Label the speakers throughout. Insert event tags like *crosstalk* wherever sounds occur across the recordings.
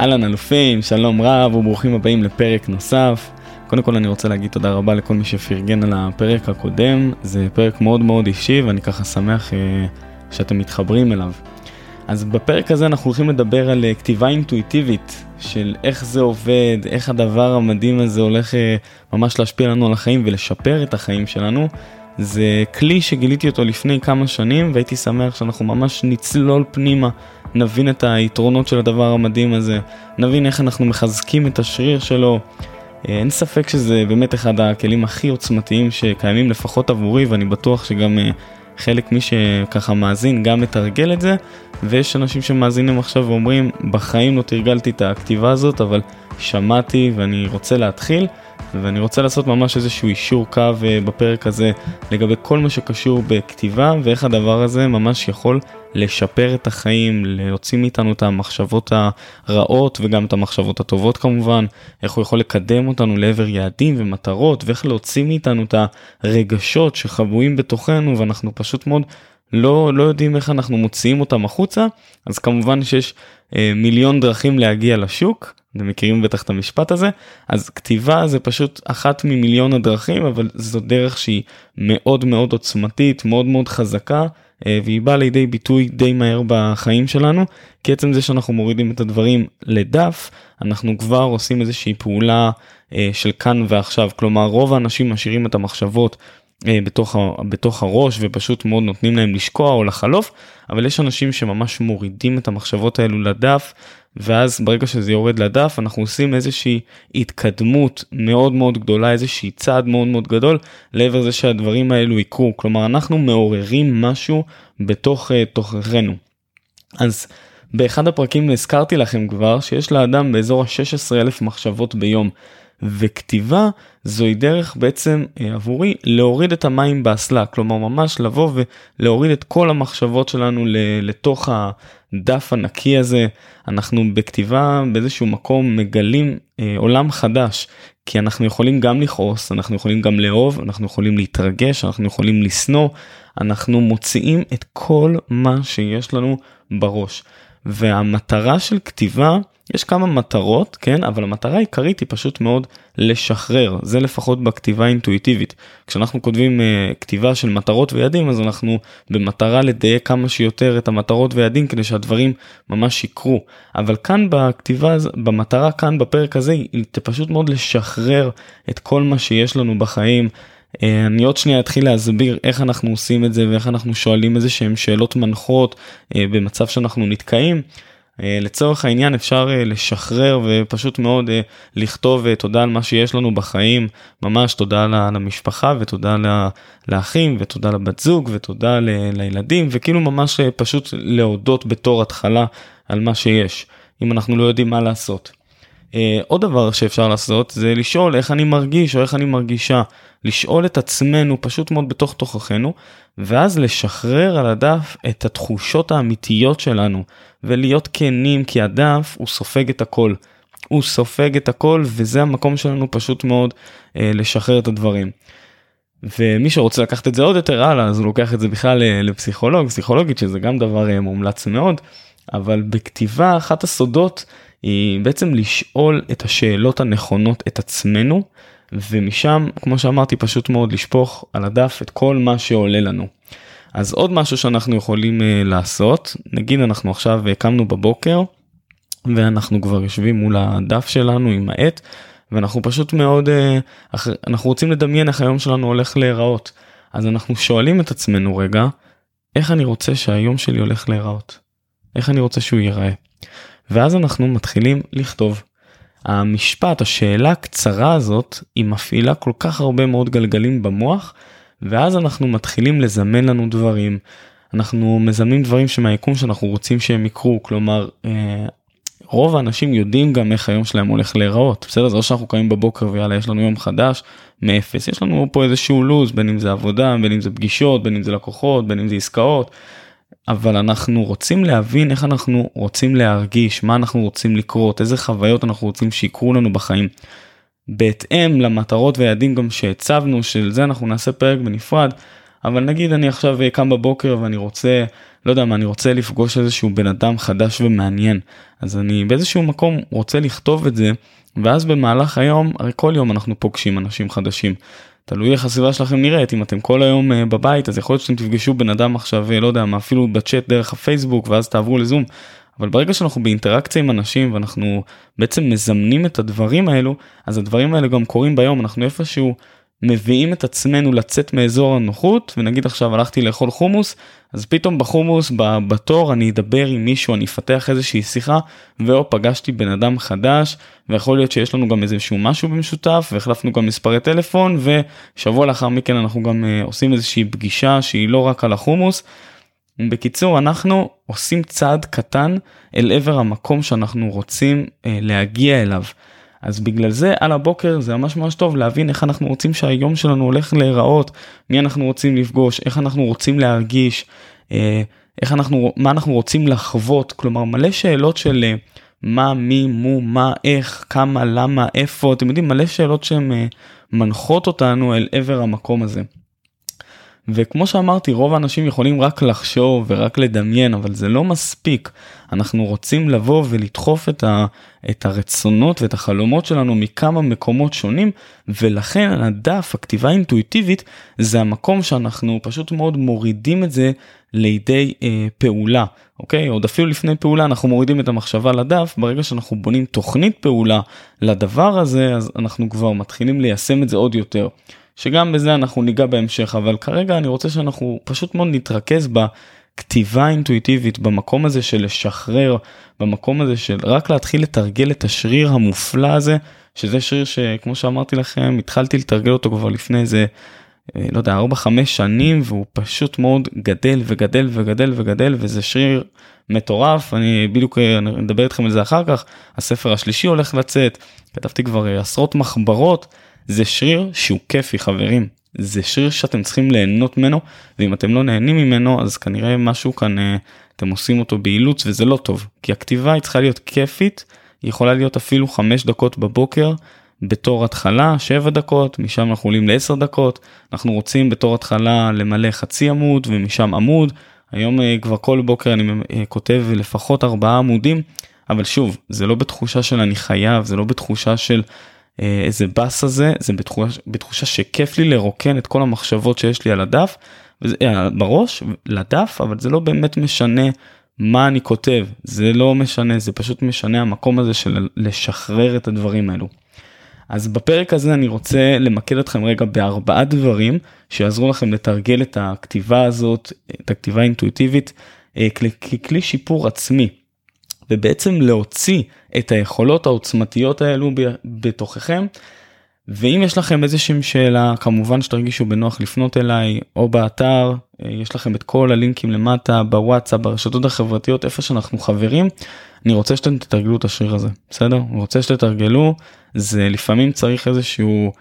Speaker 1: אהלן אלופים, שלום רב וברוכים הבאים לפרק נוסף. קודם כל אני רוצה להגיד תודה רבה לכל מי שפרגן על הפרק הקודם, זה פרק מאוד מאוד אישי ואני ככה שמח אה, שאתם מתחברים אליו. אז בפרק הזה אנחנו הולכים לדבר על אה, כתיבה אינטואיטיבית של איך זה עובד, איך הדבר המדהים הזה הולך אה, ממש להשפיע לנו על החיים ולשפר את החיים שלנו. זה כלי שגיליתי אותו לפני כמה שנים והייתי שמח שאנחנו ממש נצלול פנימה, נבין את היתרונות של הדבר המדהים הזה, נבין איך אנחנו מחזקים את השריר שלו. אה, אין ספק שזה באמת אחד הכלים הכי עוצמתיים שקיימים לפחות עבורי ואני בטוח שגם אה, חלק מי שככה מאזין גם מתרגל את זה ויש אנשים שמאזינים עכשיו ואומרים בחיים לא תרגלתי את הכתיבה הזאת אבל שמעתי ואני רוצה להתחיל ואני רוצה לעשות ממש איזשהו אישור קו אה, בפרק הזה לגבי כל מה שקשור בכתיבה ואיך הדבר הזה ממש יכול לשפר את החיים, להוציא מאיתנו את המחשבות הרעות וגם את המחשבות הטובות כמובן, איך הוא יכול לקדם אותנו לעבר יעדים ומטרות ואיך להוציא מאיתנו את הרגשות שחבויים בתוכנו ואנחנו פשוט מאוד לא, לא יודעים איך אנחנו מוציאים אותם החוצה, אז כמובן שיש אה, מיליון דרכים להגיע לשוק, אתם מכירים בטח את המשפט הזה, אז כתיבה זה פשוט אחת ממיליון הדרכים, אבל זו דרך שהיא מאוד מאוד עוצמתית, מאוד מאוד חזקה, אה, והיא באה לידי ביטוי די מהר בחיים שלנו, כי עצם זה שאנחנו מורידים את הדברים לדף, אנחנו כבר עושים איזושהי פעולה אה, של כאן ועכשיו, כלומר רוב האנשים משאירים את המחשבות אה, בתוך, בתוך הראש ופשוט מאוד נותנים להם לשקוע או לחלוף, אבל יש אנשים שממש מורידים את המחשבות האלו לדף, ואז ברגע שזה יורד לדף אנחנו עושים איזושהי התקדמות מאוד מאוד גדולה, איזושהי צעד מאוד מאוד גדול לעבר זה שהדברים האלו יקרו, כלומר אנחנו מעוררים משהו בתוך uh, תוכנו. אז באחד הפרקים הזכרתי לכם כבר שיש לאדם באזור ה-16,000 מחשבות ביום. וכתיבה זוהי דרך בעצם אה, עבורי להוריד את המים באסלה, כלומר ממש לבוא ולהוריד את כל המחשבות שלנו לתוך הדף הנקי הזה. אנחנו בכתיבה באיזשהו מקום מגלים אה, עולם חדש, כי אנחנו יכולים גם לכעוס, אנחנו יכולים גם לאהוב, אנחנו יכולים להתרגש, אנחנו יכולים לשנוא, אנחנו מוציאים את כל מה שיש לנו בראש. והמטרה של כתיבה יש כמה מטרות כן? אבל המטרה העיקרית היא פשוט מאוד לשחרר. זה לפחות בכתיבה אינטואיטיבית כשאנחנו כותבים uh, כתיבה של מטרות ויעדים אז אנחנו במטרה לדייק כמה שיותר את המטרות ויעדים כדי שהדברים ממש יקרו. אבל כאן בכתיבה במטרה כאן בפרק הזה היא פשוט מאוד לשחרר את כל מה שיש לנו בחיים. אני עוד שנייה אתחיל להסביר איך אנחנו עושים את זה ואיך אנחנו שואלים איזה שהם שאלות מנחות uh, במצב שאנחנו נתקעים. אה, לצורך העניין אפשר אה, לשחרר ופשוט מאוד אה, לכתוב תודה על מה שיש לנו בחיים, ממש תודה למשפחה ותודה לאחים ותודה לבת זוג ותודה לילדים וכאילו ממש פשוט להודות בתור התחלה על מה שיש, אם אנחנו לא יודעים מה לעשות. עוד דבר שאפשר לעשות זה לשאול איך אני מרגיש או איך אני מרגישה. לשאול את עצמנו פשוט מאוד בתוך תוככנו, ואז לשחרר על הדף את התחושות האמיתיות שלנו, ולהיות כנים כי הדף הוא סופג את הכל. הוא סופג את הכל וזה המקום שלנו פשוט מאוד אה, לשחרר את הדברים. ומי שרוצה לקחת את זה עוד יותר הלאה אז הוא לוקח את זה בכלל אה, לפסיכולוג, פסיכולוגית שזה גם דבר מומלץ מאוד, אבל בכתיבה אחת הסודות היא בעצם לשאול את השאלות הנכונות את עצמנו ומשם כמו שאמרתי פשוט מאוד לשפוך על הדף את כל מה שעולה לנו. אז עוד משהו שאנחנו יכולים uh, לעשות נגיד אנחנו עכשיו קמנו בבוקר ואנחנו כבר יושבים מול הדף שלנו עם העט ואנחנו פשוט מאוד uh, אנחנו רוצים לדמיין איך היום שלנו הולך להיראות אז אנחנו שואלים את עצמנו רגע איך אני רוצה שהיום שלי הולך להיראות איך אני רוצה שהוא ייראה ואז אנחנו מתחילים לכתוב המשפט, השאלה הקצרה הזאת, היא מפעילה כל כך הרבה מאוד גלגלים במוח, ואז אנחנו מתחילים לזמן לנו דברים. אנחנו מזמנים דברים שמהיקום שאנחנו רוצים שהם יקרו, כלומר, אה, רוב האנשים יודעים גם איך היום שלהם הולך להיראות, בסדר? זה לא שאנחנו קמים בבוקר ויאללה יש לנו יום חדש מאפס, יש לנו פה איזשהו לו"ז, בין אם זה עבודה, בין אם זה פגישות, בין אם זה לקוחות, בין אם זה עסקאות. אבל אנחנו רוצים להבין איך אנחנו רוצים להרגיש, מה אנחנו רוצים לקרות, איזה חוויות אנחנו רוצים שיקרו לנו בחיים. בהתאם למטרות ויעדים גם שהצבנו, של זה אנחנו נעשה פרק בנפרד, אבל נגיד אני עכשיו קם בבוקר ואני רוצה לא יודע מה, אני רוצה לפגוש איזשהו בן אדם חדש ומעניין, אז אני באיזשהו מקום רוצה לכתוב את זה, ואז במהלך היום, הרי כל יום אנחנו פוגשים אנשים חדשים. תלוי איך הסביבה שלכם נראית, אם אתם כל היום uh, בבית, אז יכול להיות שאתם תפגשו בן אדם עכשיו, uh, לא יודע מה, אפילו בצ'אט דרך הפייסבוק, ואז תעברו לזום. אבל ברגע שאנחנו באינטראקציה עם אנשים ואנחנו בעצם מזמנים את הדברים האלו, אז הדברים האלה גם קורים ביום, אנחנו איפשהו מביאים את עצמנו לצאת מאזור הנוחות ונגיד עכשיו הלכתי לאכול חומוס אז פתאום בחומוס בתור אני אדבר עם מישהו אני אפתח איזושהי שיחה ואו פגשתי בן אדם חדש ויכול להיות שיש לנו גם איזשהו משהו במשותף והחלפנו גם מספרי טלפון ושבוע לאחר מכן אנחנו גם uh, עושים איזושהי פגישה שהיא לא רק על החומוס. בקיצור אנחנו עושים צעד קטן אל עבר המקום שאנחנו רוצים uh, להגיע אליו. אז בגלל זה על הבוקר זה ממש ממש טוב להבין איך אנחנו רוצים שהיום שלנו הולך להיראות, מי אנחנו רוצים לפגוש, איך אנחנו רוצים להרגיש, אה, איך אנחנו, מה אנחנו רוצים לחוות, כלומר מלא שאלות של אה, מה, מי, מו, מה, איך, כמה, למה, איפה, אתם יודעים מלא שאלות שהן אה, מנחות אותנו אל עבר המקום הזה. וכמו שאמרתי רוב האנשים יכולים רק לחשוב ורק לדמיין אבל זה לא מספיק. אנחנו רוצים לבוא ולדחוף את, ה, את הרצונות ואת החלומות שלנו מכמה מקומות שונים ולכן הדף הכתיבה האינטואיטיבית זה המקום שאנחנו פשוט מאוד מורידים את זה לידי אה, פעולה אוקיי? עוד אפילו לפני פעולה אנחנו מורידים את המחשבה לדף. ברגע שאנחנו בונים תוכנית פעולה לדבר הזה אז אנחנו כבר מתחילים ליישם את זה עוד יותר. שגם בזה אנחנו ניגע בהמשך אבל כרגע אני רוצה שאנחנו פשוט מאוד נתרכז בכתיבה אינטואיטיבית במקום הזה של לשחרר במקום הזה של רק להתחיל לתרגל את השריר המופלא הזה שזה שריר שכמו שאמרתי לכם התחלתי לתרגל אותו כבר לפני איזה אה, לא יודע 4-5 שנים והוא פשוט מאוד גדל וגדל וגדל וגדל וזה שריר מטורף אני בדיוק אה, אדבר איתכם על זה אחר כך הספר השלישי הולך לצאת כתבתי כבר אה, עשרות מחברות. זה שריר שהוא כיפי חברים. זה שריר שאתם צריכים ליהנות ממנו ואם אתם לא נהנים ממנו אז כנראה משהו כאן אה, אתם עושים אותו באילוץ וזה לא טוב. כי הכתיבה היא צריכה להיות כיפית היא יכולה להיות אפילו 5 דקות בבוקר בתור התחלה 7 דקות משם אנחנו עולים ל-10 דקות. אנחנו רוצים בתור התחלה למלא חצי עמוד ומשם עמוד. היום אה, כבר כל בוקר אני אה, כותב לפחות 4 עמודים אבל שוב זה לא בתחושה של אני חייב זה לא בתחושה של איזה באס הזה זה בתחושה, בתחושה שכיף לי לרוקן את כל המחשבות שיש לי על הדף וזה, אה, בראש לדף אבל זה לא באמת משנה מה אני כותב זה לא משנה זה פשוט משנה המקום הזה של לשחרר את הדברים האלו. אז בפרק הזה אני רוצה למקד אתכם רגע בארבעה דברים שיעזרו לכם לתרגל את הכתיבה הזאת את הכתיבה האינטואיטיבית אה, ככלי שיפור עצמי. ובעצם להוציא את היכולות העוצמתיות האלו בתוככם. ואם יש לכם איזושהי שאלה כמובן שתרגישו בנוח לפנות אליי או באתר אה, יש לכם את כל הלינקים למטה בוואטסאפ ברשתות החברתיות איפה שאנחנו חברים אני רוצה שאתם תתרגלו את השריר הזה בסדר אני רוצה שתתרגלו זה לפעמים צריך איזשהו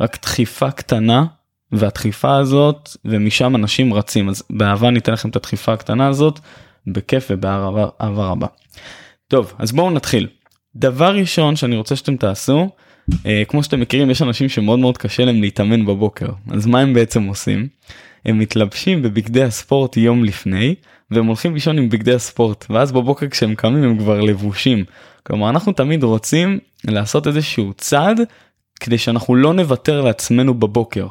Speaker 1: רק דחיפה קטנה והדחיפה הזאת ומשם אנשים רצים אז באהבה ניתן לכם את הדחיפה הקטנה הזאת בכיף ובאהבה רבה. טוב אז בואו נתחיל. דבר ראשון שאני רוצה שאתם תעשו אה, כמו שאתם מכירים יש אנשים שמאוד מאוד קשה להם להתאמן בבוקר אז מה הם בעצם עושים? הם מתלבשים בבגדי הספורט יום לפני והם הולכים לישון עם בגדי הספורט ואז בבוקר כשהם קמים הם כבר לבושים. כלומר אנחנו תמיד רוצים לעשות איזשהו צעד כדי שאנחנו לא נוותר לעצמנו בבוקר.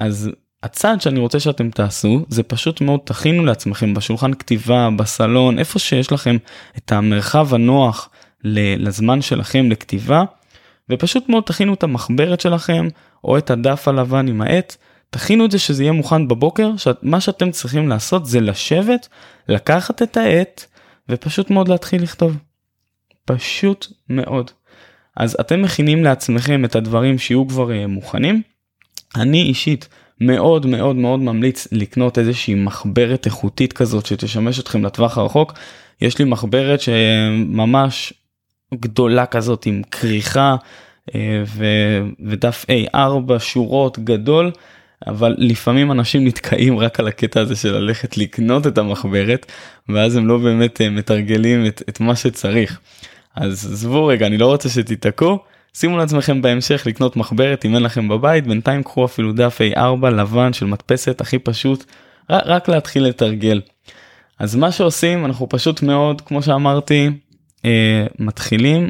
Speaker 1: אז הצעד שאני רוצה שאתם תעשו זה פשוט מאוד תכינו לעצמכם בשולחן כתיבה בסלון איפה שיש לכם את המרחב הנוח לזמן שלכם לכתיבה ופשוט מאוד תכינו את המחברת שלכם או את הדף הלבן עם העט תכינו את זה שזה יהיה מוכן בבוקר שמה שאתם צריכים לעשות זה לשבת לקחת את העט ופשוט מאוד להתחיל לכתוב. פשוט מאוד. אז אתם מכינים לעצמכם את הדברים שיהיו כבר uh, מוכנים. אני אישית מאוד מאוד מאוד ממליץ לקנות איזושהי מחברת איכותית כזאת שתשמש אתכם לטווח הרחוק. יש לי מחברת שממש גדולה כזאת עם כריכה אה, ו... ודף A4 שורות גדול. אבל לפעמים אנשים נתקעים רק על הקטע הזה של ללכת לקנות את המחברת ואז הם לא באמת אה, מתרגלים את, את מה שצריך. אז עזבו רגע אני לא רוצה שתיתקעו שימו לעצמכם בהמשך לקנות מחברת אם אין לכם בבית בינתיים קחו אפילו דף A4 לבן של מדפסת הכי פשוט רק, להתחיל לתרגל. אז מה שעושים אנחנו פשוט מאוד כמו שאמרתי אה, מתחילים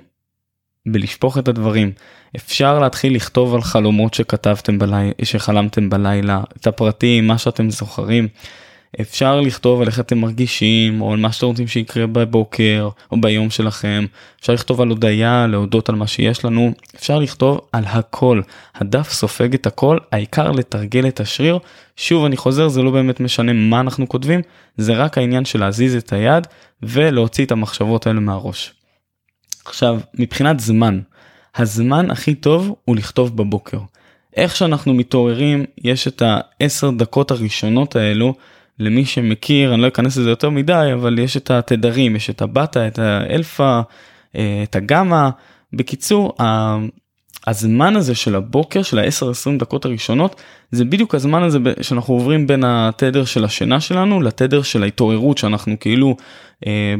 Speaker 1: בלשפוך את הדברים. אפשר להתחיל לכתוב על חלומות שכתבתם בלילה, שחלמתם בלילה, את הפרטים, מה שאתם זוכרים. אפשר לכתוב על איך אתם מרגישים או על מה שאתם רוצים שיקרה בבוקר או ביום שלכם. אפשר לכתוב על הודיה, להודות על מה שיש לנו. אפשר לכתוב על הכל. הדף סופג את הכל, העיקר לתרגל את השריר. שוב אני חוזר, זה לא באמת משנה מה אנחנו כותבים, זה רק העניין של להזיז את היד ולהוציא את המחשבות האלה מהראש. עכשיו, מבחינת זמן, הזמן הכי טוב הוא לכתוב בבוקר. איך שאנחנו מתעוררים, יש את העשר דקות הראשונות האלו, למי שמכיר, אני לא אכנס לזה יותר מדי, אבל יש את התדרים, יש את הבטה, את האלפא, אה, את הגמא. בקיצור, הזמן הזה של הבוקר של ה-10-20 דקות הראשונות זה בדיוק הזמן הזה שאנחנו עוברים בין התדר של השינה שלנו לתדר של ההתעוררות שאנחנו כאילו אה,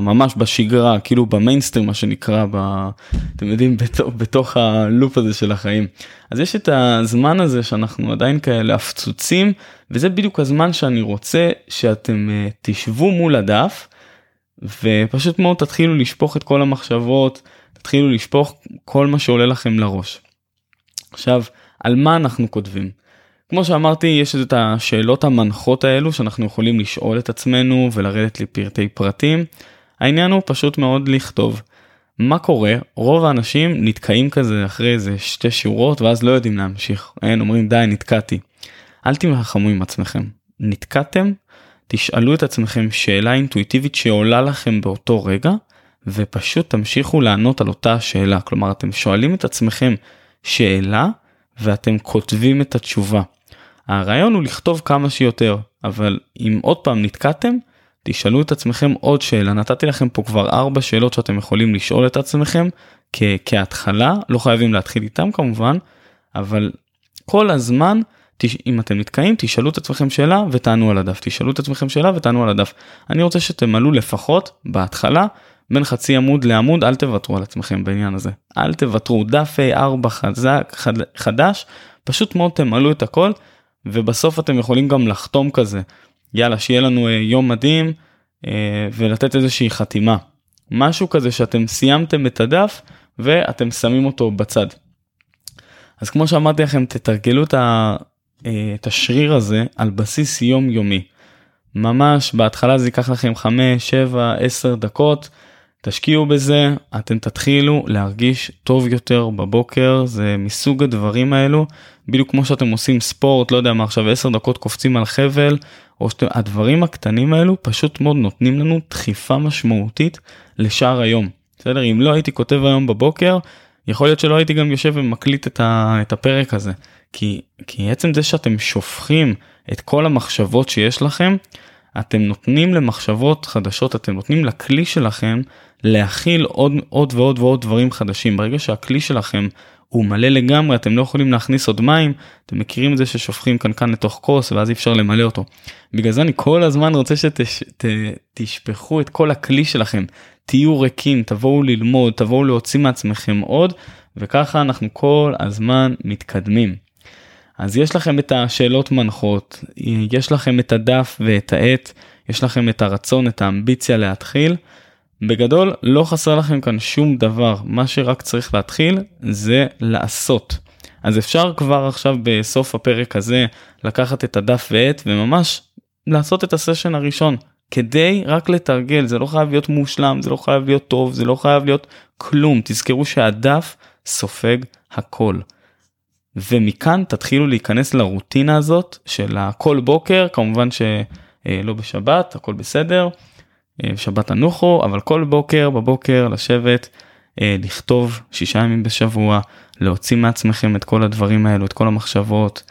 Speaker 1: ממש בשגרה כאילו במיינסטרים מה שנקרא ב, אתם יודעים *laughs* בתוך, בתוך הלופ הזה של החיים אז יש את הזמן הזה שאנחנו עדיין כאלה הפצוצים וזה בדיוק הזמן שאני רוצה שאתם אה, תשבו מול הדף ופשוט מאוד תתחילו לשפוך את כל המחשבות. תתחילו לשפוך כל מה שעולה לכם לראש. עכשיו, על מה אנחנו כותבים? כמו שאמרתי, יש את השאלות המנחות האלו שאנחנו יכולים לשאול את עצמנו ולרדת לפרטי פרטים. העניין הוא פשוט מאוד לכתוב. מה קורה? רוב האנשים נתקעים כזה אחרי איזה שתי שורות ואז לא יודעים להמשיך. אין, אומרים די, נתקעתי. אל תמחמו עם עצמכם. נתקעתם? תשאלו את עצמכם שאלה אינטואיטיבית שעולה לכם באותו רגע ופשוט תמשיכו לענות על אותה שאלה. כלומר אתם שואלים את עצמכם שאלה ואתם כותבים את התשובה. הרעיון הוא לכתוב כמה שיותר אבל אם עוד פעם נתקעתם תשאלו את עצמכם עוד שאלה. נתתי לכם פה כבר ארבע שאלות שאתם יכולים לשאול את עצמכם כ- כהתחלה לא חייבים להתחיל איתם כמובן אבל כל הזמן אם אתם נתקעים תשאלו את עצמכם שאלה ותענו על הדף. תשאלו את עצמכם שאלה ותענו על הדף. אני רוצה שתמלאו לפחות בהתחלה בין חצי עמוד לעמוד אל תוותרו על עצמכם בעניין הזה אל תוותרו דף A4 חזק חד, חדש פשוט מאוד תמלאו את הכל ובסוף אתם יכולים גם לחתום כזה יאללה שיהיה לנו אה, יום מדהים אה, ולתת איזושהי חתימה משהו כזה שאתם סיימתם את הדף ואתם שמים אותו בצד. אז כמו שאמרתי לכם תתרגלו את, ה, אה, את השריר הזה על בסיס יומיומי. ממש בהתחלה זה ייקח לכם 5, 7, 10 דקות. תשקיעו בזה, אתם תתחילו להרגיש טוב יותר בבוקר, זה מסוג הדברים האלו, בדיוק כמו שאתם עושים ספורט, לא יודע מה עכשיו 10 דקות קופצים על חבל, או שאתם, הדברים הקטנים האלו פשוט מאוד נותנים לנו דחיפה משמעותית לשאר היום. בסדר? אם לא הייתי כותב היום בבוקר, יכול להיות שלא הייתי גם יושב ומקליט את, ה, את הפרק הזה. כי, כי עצם זה שאתם שופכים את כל המחשבות שיש לכם, אתם נותנים למחשבות חדשות, אתם נותנים לכלי שלכם להכיל עוד עוד ועוד ועוד דברים חדשים. ברגע שהכלי שלכם הוא מלא לגמרי, אתם לא יכולים להכניס עוד מים, אתם מכירים את זה ששופכים קנקן לתוך כוס ואז אי אפשר למלא אותו. בגלל זה אני כל הזמן רוצה שתשפכו את כל הכלי שלכם, תהיו ריקים, תבואו ללמוד, תבואו להוציא מעצמכם עוד, וככה אנחנו כל הזמן מתקדמים. אז יש לכם את השאלות מנחות, יש לכם את הדף ואת העט, יש לכם את הרצון, את האמביציה להתחיל. בגדול לא חסר לכם כאן שום דבר, מה שרק צריך להתחיל זה לעשות. אז אפשר כבר עכשיו בסוף הפרק הזה לקחת את הדף ועט וממש לעשות את הסשן הראשון כדי רק לתרגל זה לא חייב להיות מושלם זה לא חייב להיות טוב זה לא חייב להיות כלום תזכרו שהדף סופג הכל. ומכאן תתחילו להיכנס לרוטינה הזאת של הכל בוקר כמובן שלא בשבת הכל בסדר שבת תנוחו אבל כל בוקר בבוקר לשבת אה, לכתוב שישה ימים בשבוע להוציא מעצמכם את כל הדברים האלו את כל המחשבות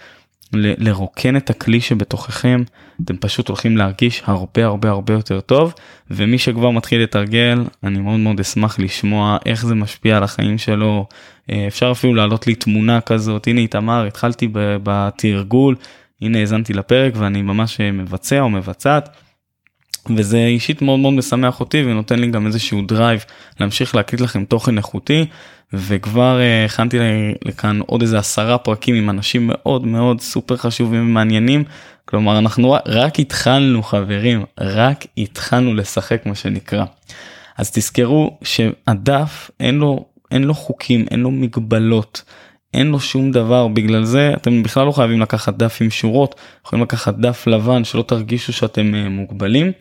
Speaker 1: ל- לרוקן את הכלי שבתוככם אתם פשוט הולכים להרגיש הרבה הרבה הרבה יותר טוב. ומי שכבר מתחיל לתרגל אני מאוד מאוד אשמח לשמוע איך זה משפיע על החיים שלו. אה, אפשר אפילו להעלות לי תמונה כזאת. הנה איתמר התחלתי בתרגול. הנה האזנתי לפרק ואני ממש מבצע או מבצעת. וזה אישית מאוד מאוד משמח אותי ונותן לי גם איזשהו drive להמשיך להקליט לכם תוכן איכותי וכבר uh, הכנתי לכאן עוד איזה עשרה פרקים עם אנשים מאוד מאוד סופר חשובים ומעניינים כלומר אנחנו רק התחלנו חברים, רק התחלנו לשחק מה שנקרא. אז תזכרו שהדף אין לו, אין לו חוקים, אין לו מגבלות. אין לו שום דבר. בגלל זה אתם בכלל לא חייבים לקחת דף עם שורות יכולים לקחת דף לבן שלא תרגישו שאתם אה, מוגבלים.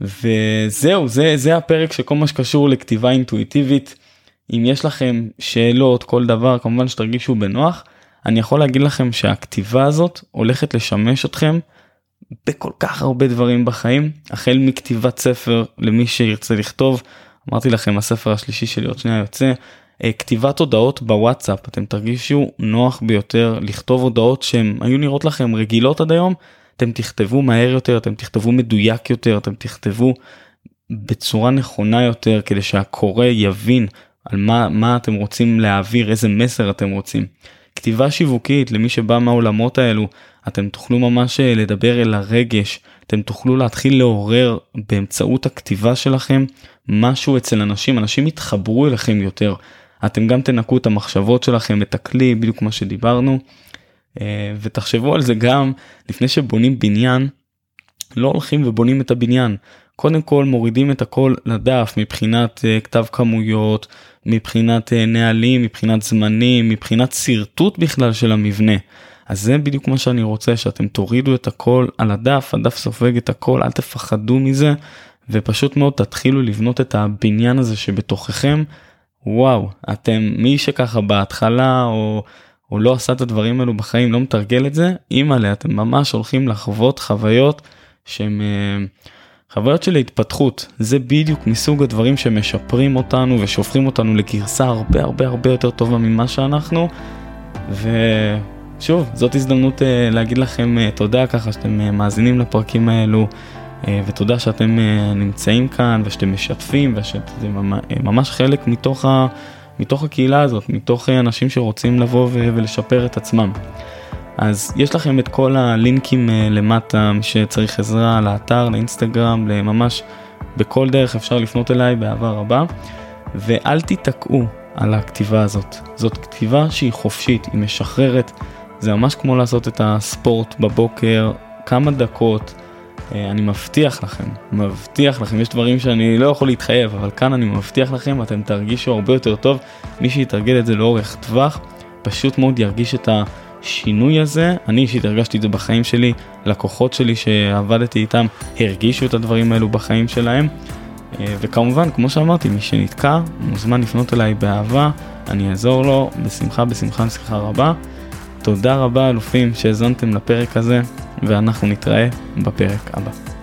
Speaker 1: וזהו זה זה הפרק של כל מה שקשור לכתיבה אינטואיטיבית. אם יש לכם שאלות כל דבר כמובן שתרגישו בנוח. אני יכול להגיד לכם שהכתיבה הזאת הולכת לשמש אתכם בכל כך הרבה דברים בחיים. החל מכתיבת ספר למי שירצה לכתוב. אמרתי לכם הספר השלישי שלי עוד שנייה יוצא כתיבת הודעות בוואטסאפ. אתם תרגישו נוח ביותר לכתוב הודעות שהן היו נראות לכם רגילות עד היום. אתם תכתבו מהר יותר אתם תכתבו מדויק יותר אתם תכתבו בצורה נכונה יותר כדי שהקורא יבין על מה מה אתם רוצים להעביר איזה מסר אתם רוצים. כתיבה שיווקית למי שבא מהעולמות האלו אתם תוכלו ממש אה, לדבר אל הרגש. אתם תוכלו להתחיל לעורר באמצעות הכתיבה שלכם משהו אצל אנשים. אנשים יתחברו אליכם יותר אתם גם תנקו את המחשבות שלכם את הכלי בדיוק כמו שדיברנו אה, ותחשבו על זה גם לפני שבונים בניין לא הולכים ובונים את הבניין קודם כל מורידים את הכל לדף מבחינת uh, כתב כמויות מבחינת uh, נהלים מבחינת זמנים מבחינת שרטוט בכלל של המבנה. אז זה בדיוק מה שאני רוצה שאתם תורידו את הכל על הדף הדף סופג את הכל אל תפחדו מזה ופשוט מאוד תתחילו לבנות את הבניין הזה שבתוככם וואו אתם מי שככה בהתחלה או, או לא עשה את הדברים האלו בחיים לא מתרגל את זה אימא'לה אתם ממש הולכים לחוות חוויות שהם אה, חוויות של התפתחות זה בדיוק מסוג הדברים שמשפרים אותנו ושופכים אותנו לגרסה הרבה הרבה הרבה יותר טובה ממה שאנחנו. ושוב זאת הזדמנות אה, להגיד לכם אה, תודה ככה שאתם מאזינים לפרקים האלו. אה, ותודה שאתם אה, נמצאים כאן ושאתם משתפים ושזה ממש חלק מתוך, ה, מתוך הקהילה הזאת, מתוך אנשים שרוצים לבוא ולשפר את עצמם. אז יש לכם את כל הלינקים אה, למטה, מי שצריך עזרה לאתר, לאינסטגרם, לממש בכל דרך אפשר לפנות אליי באהבה רבה. ואל תיתקעו על הכתיבה הזאת. זאת כתיבה שהיא חופשית, היא משחררת. זה ממש כמו לעשות את הספורט בבוקר, כמה דקות. אה, אני מבטיח לכם, מבטיח לכם, יש דברים שאני לא יכול להתחייב, אבל כאן אני מבטיח לכם, אתם תרגישו הרבה יותר טוב. מי שיתרגל את זה לאורך טווח, פשוט מאוד ירגיש את השינוי הזה. אני אישית הרגשתי את זה בחיים שלי, לקוחות שלי שעבדתי איתם הרגישו את הדברים האלו בחיים שלהם. אה, וכמובן, כמו שאמרתי, מי שנתקע, מוזמן לפנות אליי באהבה, אני אעזור לו, בשמחה, בשמחה, בשמחה רבה. תודה רבה אלופים שהאזנתם לפרק הזה, ואנחנו נתראה בפרק הבא.